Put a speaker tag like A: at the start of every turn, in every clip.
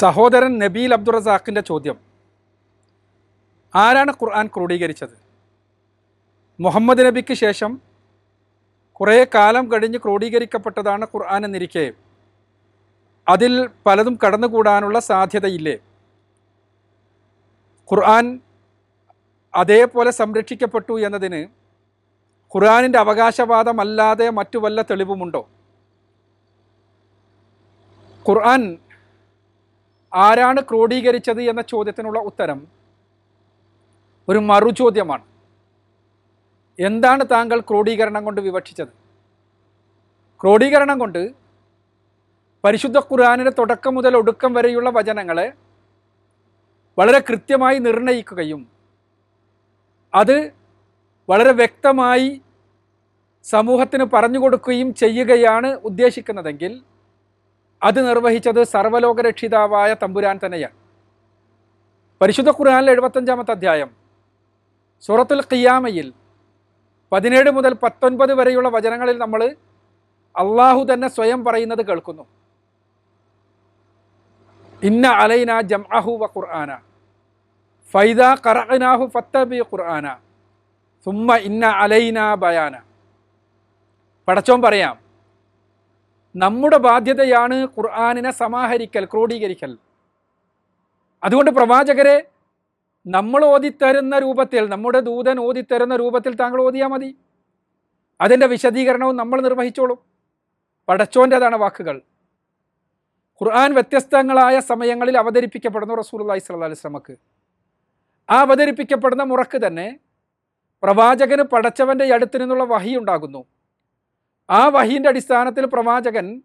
A: സഹോദരൻ നബീൽ അബ്ദുറസാഖിന്റെ ചോദ്യം. ആരാണ് ഖുർആൻ ക്രോഡീകരിച്ചത്? മുഹമ്മദ് നബിക്ക് ശേഷം കുറേ കാലം കഴിഞ്ഞ് ക്രോഡീകരിക്കപ്പെട്ടതാണ് ഖുർആൻ എന്നിരിക്കെ. അതിൽ പലതും കടന്നുകൂടാനുള്ള സാധ്യതയില്ലേ? ഖുർആൻ അതേപോലെ സംരക്ഷിക്കപ്പെട്ടു എന്നതിന് ഖുർആാനിന്റെ അവകാശവാദമല്ലാതെ മറ്റു വല്ല തെളിവുമുണ്ടോ? ഖുർആൻ ആരാണ് ക്രോഡീകരിച്ചത് എന്ന ചോദ്യത്തിനുള്ള ഉത്തരം ഒരു മറുചോദ്യമാണ്. എന്താണ് താങ്കൾ ക്രോഡീകരണം കൊണ്ട് വിവക്ഷിച്ചത്? ക്രോഡീകരണം കൊണ്ട് പരിശുദ്ധ ഖുർആാനിന്റെ തുടക്കം മുതൽ ഒടുക്കം വരെയുള്ള വചനങ്ങളെ വളരെ കൃത്യമായി നിർണയിക്കുകയും അത് വളരെ വ്യക്തമായി സമൂഹത്തിന് പറഞ്ഞു കൊടുക്കുകയും ചെയ്യുകയാണ് ഉദ്ദേശിക്കുന്നതെങ്കിൽ അത് നിർവഹിച്ചത് സർവലോകരക്ഷിതാവായ തമ്പുരാൻ തന്നെയാണ്. പരിശുദ്ധ ഖുർആാനിലെ എഴുപത്തഞ്ചാമത്തെ അധ്യായം. സൂറത്തുൽ ഖിയാമയിൽ പതിനേഴ് മുതൽ പത്തൊൻപത് വരെയുള്ള വചനങ്ങളിൽ നമ്മൾ അള്ളാഹു തന്നെ സ്വയം പറയുന്നത് കേൾക്കുന്നു. ഇന്ന അലൈന ജംഅഹു വ ഖുർആന. ഫൈദ ഖറഅനാഹു ഫത്തബി ഖുർആന. സുമ്മ ഇന്ന അലൈന ബയാന. പടച്ചോൻ പറയാം നമ്മുടെ ബാധ്യതയാണ് ഖുർആാനിനെ സമാഹരിക്കൽ ക്രോഡീകരിക്കൽ. അതുകൊണ്ട് പ്രവാചകരെ നമ്മൾ ഓതിത്തരുന്ന രൂപത്തിൽ നമ്മുടെ ദൂതൻ ഓതിത്തരുന്ന രൂപത്തിൽ താങ്കൾ ഓതിയാൽ മതി. അതിന്റെ വിശദീകരണവും നമ്മൾ നിർവഹിച്ചോളും. പടച്ചോന്റെതാണ് വാക്കുകൾ. ഖുർആൻ വ്യത്യസ്തങ്ങളായ സമയങ്ങളിൽ അവതരിപ്പിക്കപ്പെടുന്നു റസൂൽ അള്ളഹി അലൈഹി അലിസ്ലമക്ക് ആ അവതരിപ്പിക്കപ്പെടുന്ന മുറക്ക് തന്നെ പ്രവാചകന് പടച്ചവന്റെ അടുത്തു നിന്നുള്ള വഹി ഉണ്ടാകുന്നു. ആ വഹീന്റെ അടിസ്ഥാനത്തിൽ പ്രവാചകൻ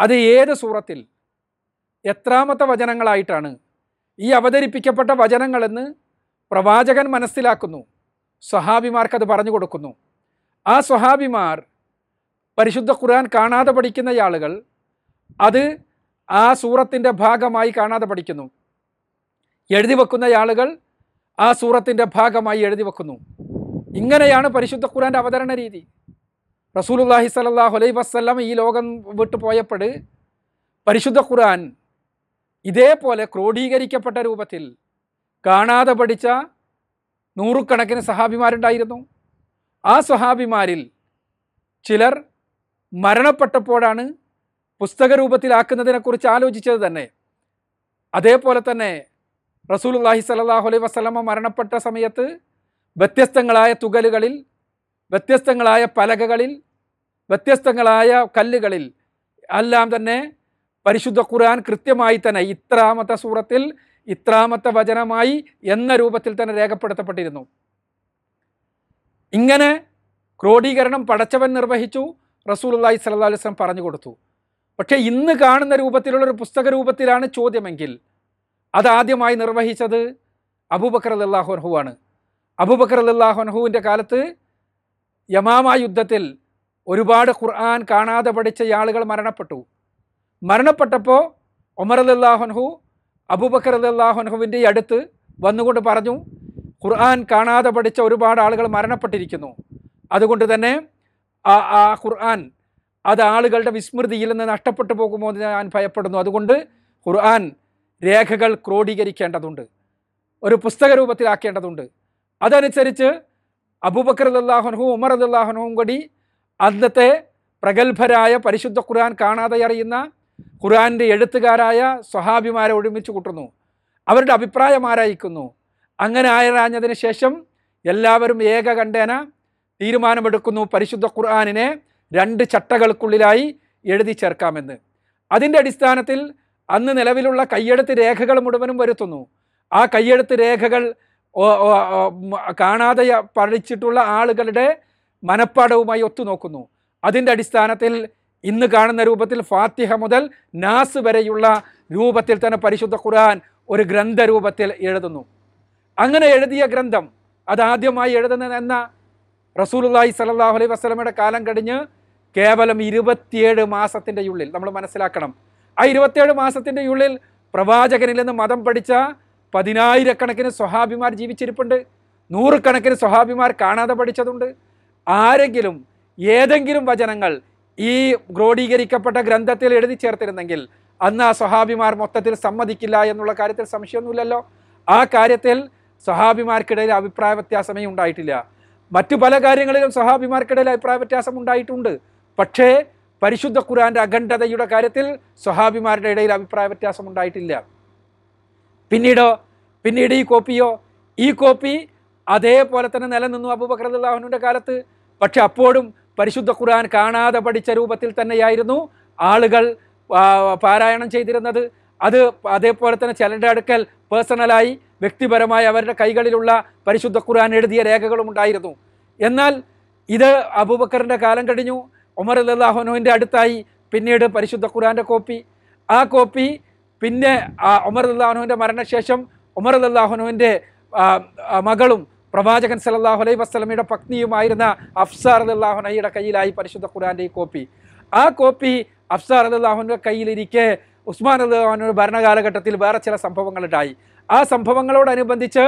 A: അത് ഏത് സൂറത്തിൽ? എത്രാമത്തെ വചനങ്ങളായിട്ടാണ് ഈ അവതരിപ്പിക്കപ്പെട്ട വചനങ്ങളെന്ന് പ്രവാചകൻ മനസ്സിലാക്കുന്നു. സ്വഹാബിമാർക്ക് അത് പറഞ്ഞു കൊടുക്കുന്നു. ആ സ്വഹാബിമാർ പരിശുദ്ധ ഖുർആൻ കാണാതെ പഠിക്കുന്ന ആളുകൾ അത് ആ സൂറത്തിന്റെ ഭാഗമായി കാണാതെ പഠിക്കുന്നു. എഴുതി വെക്കുന്ന ആളുകൾ ആ സൂറത്തിന്റെ ഭാഗമായി എഴുതി വെക്കുന്നു. ഇങ്ങനെയാണ് പരിശുദ്ധ ഖുർആന്റെ അവതരണ രീതി റസൂലുല്ലാഹി സലല്ലാഹു അലൈ വസ്ലം ഈ ലോകം വിട്ടു പോയപ്പോൾ പരിശുദ്ധ ഖുർആൻ ഇതേപോലെ ക്രോഡീകരിക്കപ്പെട്ട രൂപത്തിൽ കാണാതെ പഠിച്ച നൂറുകണക്കിന് സഹാബിമാരുണ്ടായിരുന്നു. ആ സഹാബിമാരിൽ ചിലർ മരണപ്പെട്ടപ്പോഴാണ് പുസ്തക രൂപത്തിലാക്കുന്നതിനെക്കുറിച്ച് ആലോചിച്ചത് തന്നെ. അതേപോലെ തന്നെ റസൂലുല്ലാഹി സലാഹു അലൈ വസ്ലമ മരണപ്പെട്ട സമയത്ത് വ്യത്യസ്തങ്ങളായ തുകലുകളിൽ വ്യത്യസ്തങ്ങളായ പലകകളിൽ വ്യത്യസ്തങ്ങളായ കല്ലുകളിൽ. എല്ലാം തന്നെ പരിശുദ്ധ ഖുർആൻ കൃത്യമായി തന്നെ ഇത്രാമത്തെ സൂറത്തിൽ ഇത്രാമത്തെ വചനമായി എന്ന രൂപത്തിൽ തന്നെ രേഖപ്പെടുത്തപ്പെട്ടിരുന്നു. ഇങ്ങനെ ക്രോഡീകരണം പടച്ചവൻ നിർവഹിച്ചു അള്ളാഹി സല്ലാ അലുസ്ലം പറഞ്ഞു കൊടുത്തു. പക്ഷേ ഇന്ന് കാണുന്ന രൂപത്തിലുള്ള ഒരു പുസ്തക രൂപത്തിലാണ് ചോദ്യമെങ്കിൽ അതാദ്യമായി നിർവഹിച്ചത് അബൂബക്കർ അല്ലാഹുൻഹു ആണ്. അബൂബക്കർ അല്ലാഹുൻഹുവിന്റെ കാലത്ത് യമാമ യുദ്ധത്തിൽ ഒരുപാട് ഖുർആൻ കാണാതെ പഠിച്ച ആളുകൾ മരണപ്പെട്ടു. മരണപ്പെട്ടപ്പോൾ ഒമർ അല്ലാഹുൻഹു അബൂബക്കർ അല്ലാഹുൻഹുവിന്റെ അടുത്ത് വന്നുകൊണ്ട് പറഞ്ഞു ഖുർആൻ കാണാതെ പഠിച്ച ഒരുപാട് ആളുകൾ മരണപ്പെട്ടിരിക്കുന്നു. അതുകൊണ്ട് തന്നെ ആ ആ ഖുർആൻ അത് ആളുകളുടെ വിസ്മൃതിയിൽ നിന്ന് നഷ്ടപ്പെട്ടു പോകുമോ എന്ന് ഞാൻ ഭയപ്പെടുന്നു. അതുകൊണ്ട് ഖുർആൻ രേഖകൾ ക്രോഡീകരിക്കേണ്ടതുണ്ട്. ഒരു പുസ്തക രൂപത്തിലാക്കേണ്ടതുണ്ട് അതനുസരിച്ച് അബൂബക്കർ അല്ലാഹുനഹും ഉമർ അല്ലാഹുനഹും കൂടി അന്നത്തെ പ്രഗത്ഭരായ പരിശുദ്ധ ഖുർആൻ കാണാതെ അറിയുന്ന ഖുർആന്റെ എഴുത്തുകാരായ സ്വഹാബിമാരെ ഒരുമിച്ച് കൂട്ടുന്നു. അവരുടെ അഭിപ്രായം ആരായിക്കുന്നു? അങ്ങനെ ആരാഞ്ഞതിന് ശേഷം എല്ലാവരും ഏക കണ്ടേന തീരുമാനമെടുക്കുന്നു പരിശുദ്ധ ഖുർആാനിനെ രണ്ട് ചട്ടകൾക്കുള്ളിലായി എഴുതി ചേർക്കാമെന്ന്. അതിന്റെ അടിസ്ഥാനത്തിൽ അന്ന് നിലവിലുള്ള കയ്യെഴുത്ത് രേഖകൾ മുഴുവനും വരുത്തുന്നു. ആ കയ്യെഴുത്ത് രേഖകൾ കാണാതെ പഠിച്ചിട്ടുള്ള ആളുകളുടെ മനപ്പാടവുമായി ഒത്തുനോക്കുന്നു അതിന്റെ അടിസ്ഥാനത്തിൽ ഇന്ന് കാണുന്ന രൂപത്തിൽ ഫാത്തിഹ മുതൽ നാസ് വരെയുള്ള രൂപത്തിൽ തന്നെ പരിശുദ്ധ ഖുർആൻ ഒരു ഗ്രന്ഥരൂപത്തിൽ എഴുതുന്നു. അങ്ങനെ എഴുതിയ ഗ്രന്ഥം അതാദ്യമായി എഴുതുന്നത് എന്ന റസൂലുല്ലാഹി സലാഹു അലൈഹി വസ്ലമയുടെ കാലം കഴിഞ്ഞ് കേവലം ഇരുപത്തിയേഴ് മാസത്തിന്റെ ഉള്ളിൽ നമ്മൾ മനസ്സിലാക്കണം. ആ ഇരുപത്തിയേഴ് മാസത്തിന്റെ ഉള്ളിൽ പ്രവാചകനിൽ നിന്ന് മതം പഠിച്ച പതിനായിരക്കണക്കിന് സ്വഹാബിമാർ ജീവിച്ചിരിപ്പുണ്ട്. നൂറുകണക്കിന് സ്വഹാബിമാർ കാണാതെ പഠിച്ചതുണ്ട്. ആരെങ്കിലും ഏതെങ്കിലും വചനങ്ങൾ ഈ ക്രോഡീകരിക്കപ്പെട്ട ഗ്രന്ഥത്തിൽ എഴുതി ചേർത്തിരുന്നെങ്കിൽ അന്ന് ആ സ്വഹാബിമാർ മൊത്തത്തിൽ സമ്മതിക്കില്ല എന്നുള്ള കാര്യത്തിൽ സംശയമൊന്നുമില്ലല്ലോ. ആ കാര്യത്തിൽ സ്വഹാബിമാർക്കിടയിൽ അഭിപ്രായ വ്യത്യാസമേ ഉണ്ടായിട്ടില്ല. മറ്റു പല കാര്യങ്ങളിലും സ്വഹാബിമാർക്കിടയിൽ അഭിപ്രായ വ്യത്യാസം ഉണ്ടായിട്ടുണ്ട്. പക്ഷേ പരിശുദ്ധ ഖുർആന്റെ അഖണ്ഡതയുടെ കാര്യത്തിൽ സ്വഹാബിമാരുടെ ഇടയിൽ അഭിപ്രായ വ്യത്യാസം ഉണ്ടായിട്ടില്ല. പിന്നീടോ പിന്നീട് ഈ കോപ്പിയോ? ഈ കോപ്പി അതേപോലെ തന്നെ നിലനിന്നു അബൂബക്കർ അള്ളാഹുവിന്റെ കാലത്ത്. പക്ഷെ അപ്പോഴും പരിശുദ്ധ ഖുർആൻ കാണാതെ പഠിച്ച രൂപത്തിൽ തന്നെയായിരുന്നു ആളുകൾ പാരായണം ചെയ്തിരുന്നത്. അത് അതേപോലെ തന്നെ ചിലരുടെ അടുക്കൽ പേഴ്സണലായി വ്യക്തിപരമായി അവരുടെ കൈകളിലുള്ള പരിശുദ്ധ ഖുർആൻ എഴുതിയ രേഖകളും ഉണ്ടായിരുന്നു. എന്നാൽ ഇത് അബൂബക്കറിന്റെ കാലം കഴിഞ്ഞു ഉമർ അല്ലാഹുനുവിന്റെ അടുത്തായി പിന്നീട് പരിശുദ്ധ ഖുർആന്റെ കോപ്പി. ആ കോപ്പി പിന്നെ ഉമർ അള്ളാഹുനുവിന്റെ മരണശേഷം ഉമർ അള്ളാഹുനുവിന്റെ മകളും പ്രവാചകൻ സലല്ലാഹു അലൈഹി വസ്ലമയുടെ പത്നിയുമായിരുന്ന അഫ്സാർ അള്ളാഹുനയുടെ കയ്യിലായി പരിശുദ്ധ ഖുർആന്റെ ഈ കോപ്പി. ആ കോപ്പി അഫ്സാർ അള്ളാഹുന്റെ കയ്യിലിരിക്കെ ഉസ്മാൻ അള്ളാഹുനുടെ ഭരണകാലഘട്ടത്തിൽ വേറെ ചില സംഭവങ്ങളുണ്ടായി. ആ സംഭവങ്ങളോടനുബന്ധിച്ച്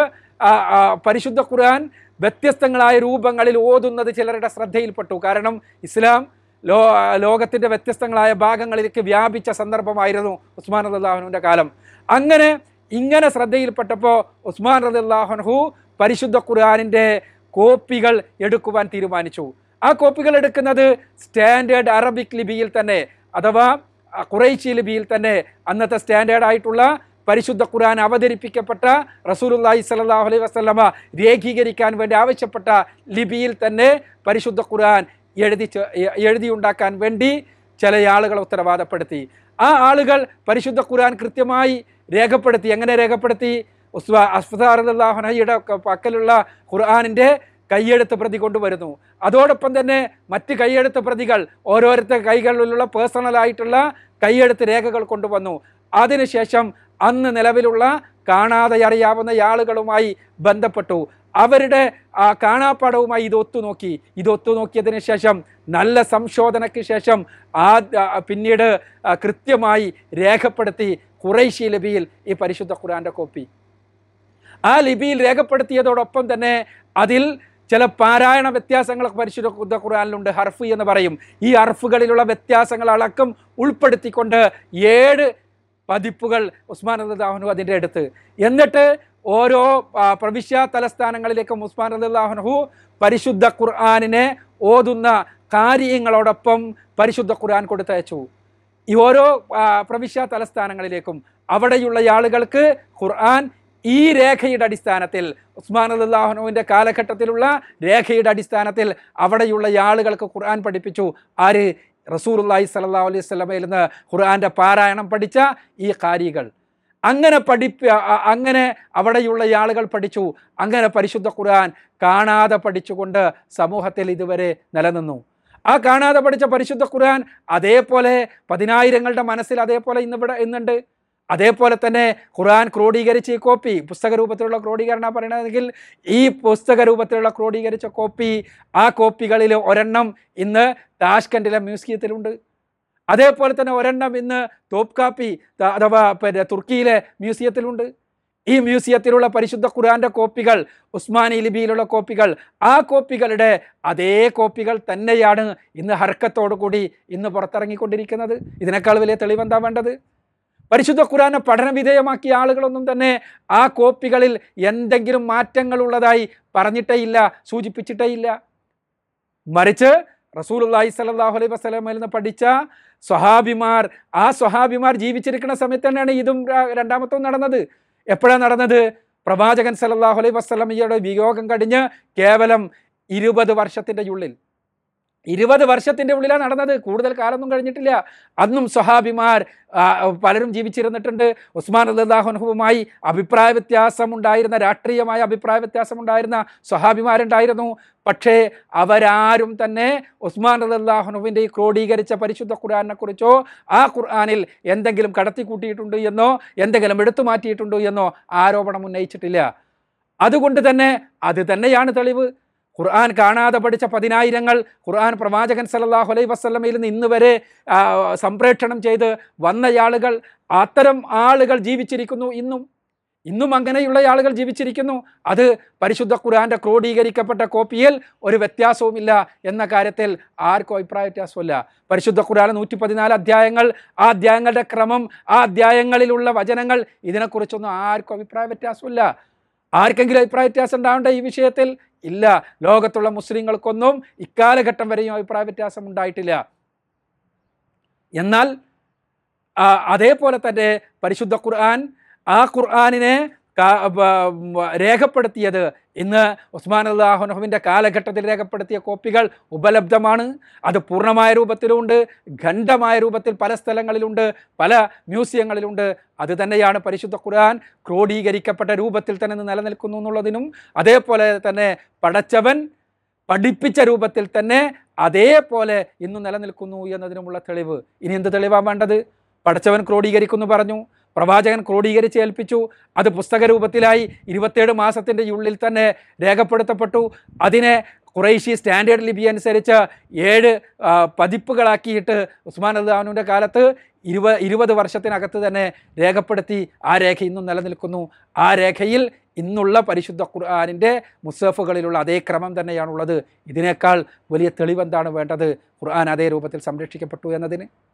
A: പരിശുദ്ധ ഖുർആൻ വ്യത്യസ്തങ്ങളായ രൂപങ്ങളിൽ ഓതുന്നത് ചിലരുടെ ശ്രദ്ധയിൽപ്പെട്ടു. കാരണം ഇസ്ലാം ലോ ലോകത്തിന്റെ വ്യത്യസ്തങ്ങളായ ഭാഗങ്ങളിലേക്ക് വ്യാപിച്ച സന്ദർഭമായിരുന്നു ഉസ്മാൻ റദാഹുനുവിന്റെ കാലം. അങ്ങനെ ഇങ്ങനെ ശ്രദ്ധയിൽപ്പെട്ടപ്പോൾ ഉസ്മാൻ റദാഹുൻഹു പരിശുദ്ധ ഖുർആാനിന്റെ കോപ്പികൾ എടുക്കുവാൻ തീരുമാനിച്ചു. ആ കോപ്പികൾ എടുക്കുന്നത് സ്റ്റാൻഡേർഡ് അറബിക് ലിപിയിൽ തന്നെ അഥവാ ഖുറൈശി ലിപിയിൽ തന്നെ അന്നത്തെ സ്റ്റാൻഡേർഡ് ആയിട്ടുള്ള പരിശുദ്ധ ഖുർആൻ അവതരിപ്പിക്കപ്പെട്ട റസൂലുള്ളാഹി സ്വല്ലല്ലാഹു അലൈഹി വസല്ലമ രേഖീകരിക്കാൻ വേണ്ടി ആവശ്യപ്പെട്ട ലിപിയിൽ തന്നെ പരിശുദ്ധ ഖുർആൻ എഴുതി എഴുതിയുണ്ടാക്കാൻ വേണ്ടി ചില ആളുകൾ ഉത്തരവാദപ്പെടുത്തി. ആ ആളുകൾ പരിശുദ്ധ ഖുർആൻ കൃത്യമായി രേഖപ്പെടുത്തി. എങ്ങനെ രേഖപ്പെടുത്തി? അസ്ഫാറുല്ലാഹുനയുടെ പക്കലുള്ള ഖുർആാനിന്റെ കൈയെഴുത്ത് പ്രതി കൊണ്ടുവരുന്നു. അതോടൊപ്പം തന്നെ മറ്റ് കൈയെഴുത്ത് പ്രതികൾ ഓരോരുത്തർ കൈകളിലുള്ള പേഴ്സണലായിട്ടുള്ള കൈയെഴുത്ത് രേഖകൾ കൊണ്ടുവന്നു. അതിനുശേഷം അന്ന് നിലവിലുള്ള കാണാതെ അറിയാവുന്ന ആളുകളുമായി ബന്ധപ്പെട്ടു. അവരുടെ ആ കാണാപ്പാടവുമായി ഇത് ഒത്തുനോക്കി. ഇത് ഒത്തുനോക്കിയതിന് ശേഷം നല്ല സംശോധനയ്ക്ക് ശേഷം ആ പിന്നീട് കൃത്യമായി രേഖപ്പെടുത്തി ഖുറൈശി ലിപിയിൽ ഈ പരിശുദ്ധ ഖുറാന്റെ കോപ്പി. ആ ലിപിയിൽ രേഖപ്പെടുത്തിയതോടൊപ്പം തന്നെ അതിൽ ചില പാരായണ വ്യത്യാസങ്ങളൊക്കെ പരിശുദ്ധ ഖുർആനിലുണ്ട്. ഹർഫ് എന്ന് പറയും. ഈ ഹർഫുകളിലുള്ള വ്യത്യാസങ്ങൾ അളക്കം ഉൾപ്പെടുത്തിക്കൊണ്ട് ഏഴ് പതിപ്പുകൾ ഉസ്മാൻ അള്ളാഹുനു അതിന്റെ അടുത്ത്. എന്നിട്ട് ഓരോ പ്രവിശ്യ തലസ്ഥാനങ്ങളിലേക്കും ഉസ്മാൻ അള്ളാഹുനഹു പരിശുദ്ധ ഖുർആാനിനെ ഓതുന്ന കാര്യങ്ങളോടൊപ്പം പരിശുദ്ധ ഖുർആൻ കൊടുത്തയച്ചു. ഈ ഓരോ പ്രവിശ്യ തലസ്ഥാനങ്ങളിലേക്കും അവിടെയുള്ള ആളുകൾക്ക് ഖുർആൻ ഈ രേഖയുടെ അടിസ്ഥാനത്തിൽ ഉസ്മാൻ അള്ളാഹുനുവിന്റെ കാലഘട്ടത്തിലുള്ള രേഖയുടെ അടിസ്ഥാനത്തിൽ അവിടെയുള്ള ആളുകൾക്ക് ഖുർആൻ പഠിപ്പിച്ചു. ആര്? റസൂലുള്ളാഹി സല്ലാ അലൈഹി സ്വലമയിൽ നിന്ന് ഖുർആന്റെ പാരായണം പഠിച്ച ഈ കാരികൾ അങ്ങനെ പഠിപ്പ അങ്ങനെ അവിടെയുള്ള ആളുകൾ പഠിച്ചു. അങ്ങനെ പരിശുദ്ധ ഖുർആൻ കാണാതെ പഠിച്ചുകൊണ്ട് സമൂഹത്തിൽ ഇതുവരെ നിലനിന്നു. ആ കാണാതെ പഠിച്ച പരിശുദ്ധ ഖുർആൻ അതേപോലെ പതിനായിരങ്ങളുടെ മനസ്സിൽ അതേപോലെ ഇന്നിവിടെ ഇന്നുണ്ട്. അതേപോലെ തന്നെ ഖുർആൻ ക്രോഡീകരിച്ച് ഈ കോപ്പി പുസ്തക രൂപത്തിലുള്ള ക്രോഡീകരണം പറയണമെങ്കിൽ ഈ പുസ്തക രൂപത്തിലുള്ള ക്രോഡീകരിച്ച കോപ്പി ആ കോപ്പികളിൽ ഒരെണ്ണം ഇന്ന് താഷ്കൻഡിലെ മ്യൂസിയത്തിലുണ്ട്. അതേപോലെ തന്നെ ഒരെണ്ണം ഇന്ന് തോപ്കാപ്പി അഥവാ പിന്നെ തുർക്കിയിലെ മ്യൂസിയത്തിലുണ്ട്. ഈ മ്യൂസിയത്തിലുള്ള പരിശുദ്ധ ഖുർആന്റെ കോപ്പികൾ ഉസ്മാനി ലിപിയിലുള്ള കോപ്പികൾ ആ കോപ്പികളുടെ അതേ കോപ്പികൾ തന്നെയാണ് ഇന്ന് ഹർക്കത്തോടു കൂടി ഇന്ന് പുറത്തിറങ്ങിക്കൊണ്ടിരിക്കുന്നത്. ഇതിനേക്കാൾ വലിയ തെളിവെന്താ വേണ്ടത്? പരിശുദ്ധ ഖുറാനെ പഠനവിധേയമാക്കിയ ആളുകളൊന്നും തന്നെ ആ കോപ്പികളിൽ എന്തെങ്കിലും മാറ്റങ്ങൾ ഉള്ളതായി പറഞ്ഞിട്ടേ ഇല്ല സൂചിപ്പിച്ചിട്ടേ ഇല്ല മറിച്ച് റസൂലുള്ളാഹി സലാഹു അലൈഹി വസ്ലമയിൽ നിന്ന് പഠിച്ച സ്വഹാബിമാർ ആ സ്വഹാബിമാർ ജീവിച്ചിരിക്കുന്ന സമയത്ത് തന്നെയാണ് ഇതും രണ്ടാമത്തും നടന്നത്. എപ്പോഴാണ് നടന്നത്? പ്രവാചകൻ സല്ലല്ലാഹു അലൈഹി വസല്ലമയുടെ വിയോഗം കഴിഞ്ഞ് കേവലം ഇരുപത് വർഷത്തിന്റെ ഉള്ളിൽ. ഇരുപത് വർഷത്തിന്റെ ഉള്ളിലാണ് നടന്നത്. കൂടുതൽ കാലമൊന്നും കഴിഞ്ഞിട്ടില്ല. അന്നും സ്വഹാബിമാർ പലരും ജീവിച്ചിരുന്നിട്ടുണ്ട്. ഉസ്മാൻ അള്ളാഹുനുഹുവുമായി അഭിപ്രായ വ്യത്യാസം ഉണ്ടായിരുന്ന രാഷ്ട്രീയമായ അഭിപ്രായ വ്യത്യാസം ഉണ്ടായിരുന്ന സ്വഹാബിമാരുണ്ടായിരുന്നു. പക്ഷേ അവരാരും തന്നെ ഉസ്മാൻ അള്ളാഹുനുവിന്റെ ഈ ക്രോഡീകരിച്ച പരിശുദ്ധ ഖുർആനെ കുറിച്ചോ ആ ഖുർആാനിൽ എന്തെങ്കിലും കടത്തി കൂട്ടിയിട്ടുണ്ട് എന്നോ എന്തെങ്കിലും എടുത്തു മാറ്റിയിട്ടുണ്ട് എന്നോ ആരോപണം ഉന്നയിച്ചിട്ടില്ല. അതുകൊണ്ട് തന്നെ അത് തന്നെയാണ് തെളിവ്. ഖുർആൻ കാണാതെ പഠിച്ച പതിനായിരങ്ങൾ ഖുർആൻ പ്രവാചകൻ സല്ലല്ലാഹു അലൈഹി വസ്ലമയിൽ നിന്ന് ഇന്ന് വരെ സംപ്രേക്ഷണം ചെയ്ത് വന്നയാളുകൾ അത്തരം ആളുകൾ ജീവിച്ചിരിക്കുന്നു. ഇന്നും ഇന്നും അങ്ങനെയുള്ള ആളുകൾ ജീവിച്ചിരിക്കുന്നു. അത് പരിശുദ്ധ ഖുർആന്റെ ക്രോഡീകരിക്കപ്പെട്ട കോപ്പിയിൽ ഒരു വ്യത്യാസവുമില്ല എന്ന കാര്യത്തിൽ ആർക്കും അഭിപ്രായ വ്യത്യാസമില്ല പരിശുദ്ധ ഖുർആൻ നൂറ്റി പതിനാല് അധ്യായങ്ങൾ ആ അധ്യായങ്ങളുടെ ക്രമം ആ അധ്യായങ്ങളിലുള്ള വചനങ്ങൾ ഇതിനെക്കുറിച്ചൊന്നും ആർക്കും അഭിപ്രായ വ്യത്യാസമില്ല ആർക്കെങ്കിലും അഭിപ്രായ വ്യത്യാസം ഉണ്ടാവേണ്ട ഈ വിഷയത്തിൽ? ഇല്ല. ലോകത്തുള്ള മുസ്ലിങ്ങൾക്കൊന്നും ഇക്കാലഘട്ടം വരെയും അഭിപ്രായ വ്യത്യാസം ഉണ്ടായിട്ടില്ല. എന്നാൽ അതേപോലെ തന്നെ പരിശുദ്ധ ഖുർആൻ ആ ഖുർആാനിനെ രേഖപ്പെടുത്തിയത്. ഇന്ന് ഉസ്മാൻ അള്ളാഹുനഹുവിന്റെ കാലഘട്ടത്തിൽ രേഖപ്പെടുത്തിയ കോപ്പികൾ ഉപലബ്ധമാണ്. അത് പൂർണമായ രൂപത്തിലുണ്ട്. ഖണ്ഡമായ രൂപത്തിൽ പല സ്ഥലങ്ങളിലുണ്ട്. പല മ്യൂസിയങ്ങളിലുണ്ട്. അത് തന്നെയാണ് പരിശുദ്ധ ഖുർആൻ ക്രോഡീകരിക്കപ്പെട്ട രൂപത്തിൽ തന്നെ നിലനിൽക്കുന്നു എന്നുള്ളതിനും അതേപോലെ തന്നെ പടച്ചവൻ പഠിപ്പിച്ച രൂപത്തിൽ തന്നെ അതേപോലെ ഇന്ന് നിലനിൽക്കുന്നു എന്നതിനുമുള്ള തെളിവ്. ഇനി എന്ത് തെളിവാണ് വേണ്ടത്? പടച്ചവൻ ക്രോഡീകരിക്കുന്നു പറഞ്ഞു. പ്രവാചകൻ ക്രോഡീകരിച്ച് ഏൽപ്പിച്ചു. അത് പുസ്തക രൂപത്തിലായി ഇരുപത്തേഴ് മാസത്തിന്റെ ഉള്ളിൽ തന്നെ രേഖപ്പെടുത്തപ്പെട്ടു. അതിനെ കുറേശ്ശി സ്റ്റാൻഡേർഡ് ലിപി അനുസരിച്ച് ഏഴ് പതിപ്പുകളാക്കിയിട്ട് ഉസ്മാൻ അദ്ദേഹാനുവിന്റെ കാലത്ത് ഇരുപ ഇരുപത് വർഷത്തിനകത്ത് തന്നെ രേഖപ്പെടുത്തി ആ രേഖ ഇന്നും നിലനിൽക്കുന്നു. ആ രേഖയിൽ ഇന്നുള്ള പരിശുദ്ധ ഖുർആാനിന്റെ മുസഫുകളിലുള്ള അതേ ക്രമം തന്നെയാണുള്ളത്. ഇതിനേക്കാൾ വലിയ തെളിവെന്താണ് വേണ്ടത്? ഖുർആൻ അതേ രൂപത്തിൽ സംരക്ഷിക്കപ്പെട്ടു എന്നതിന്?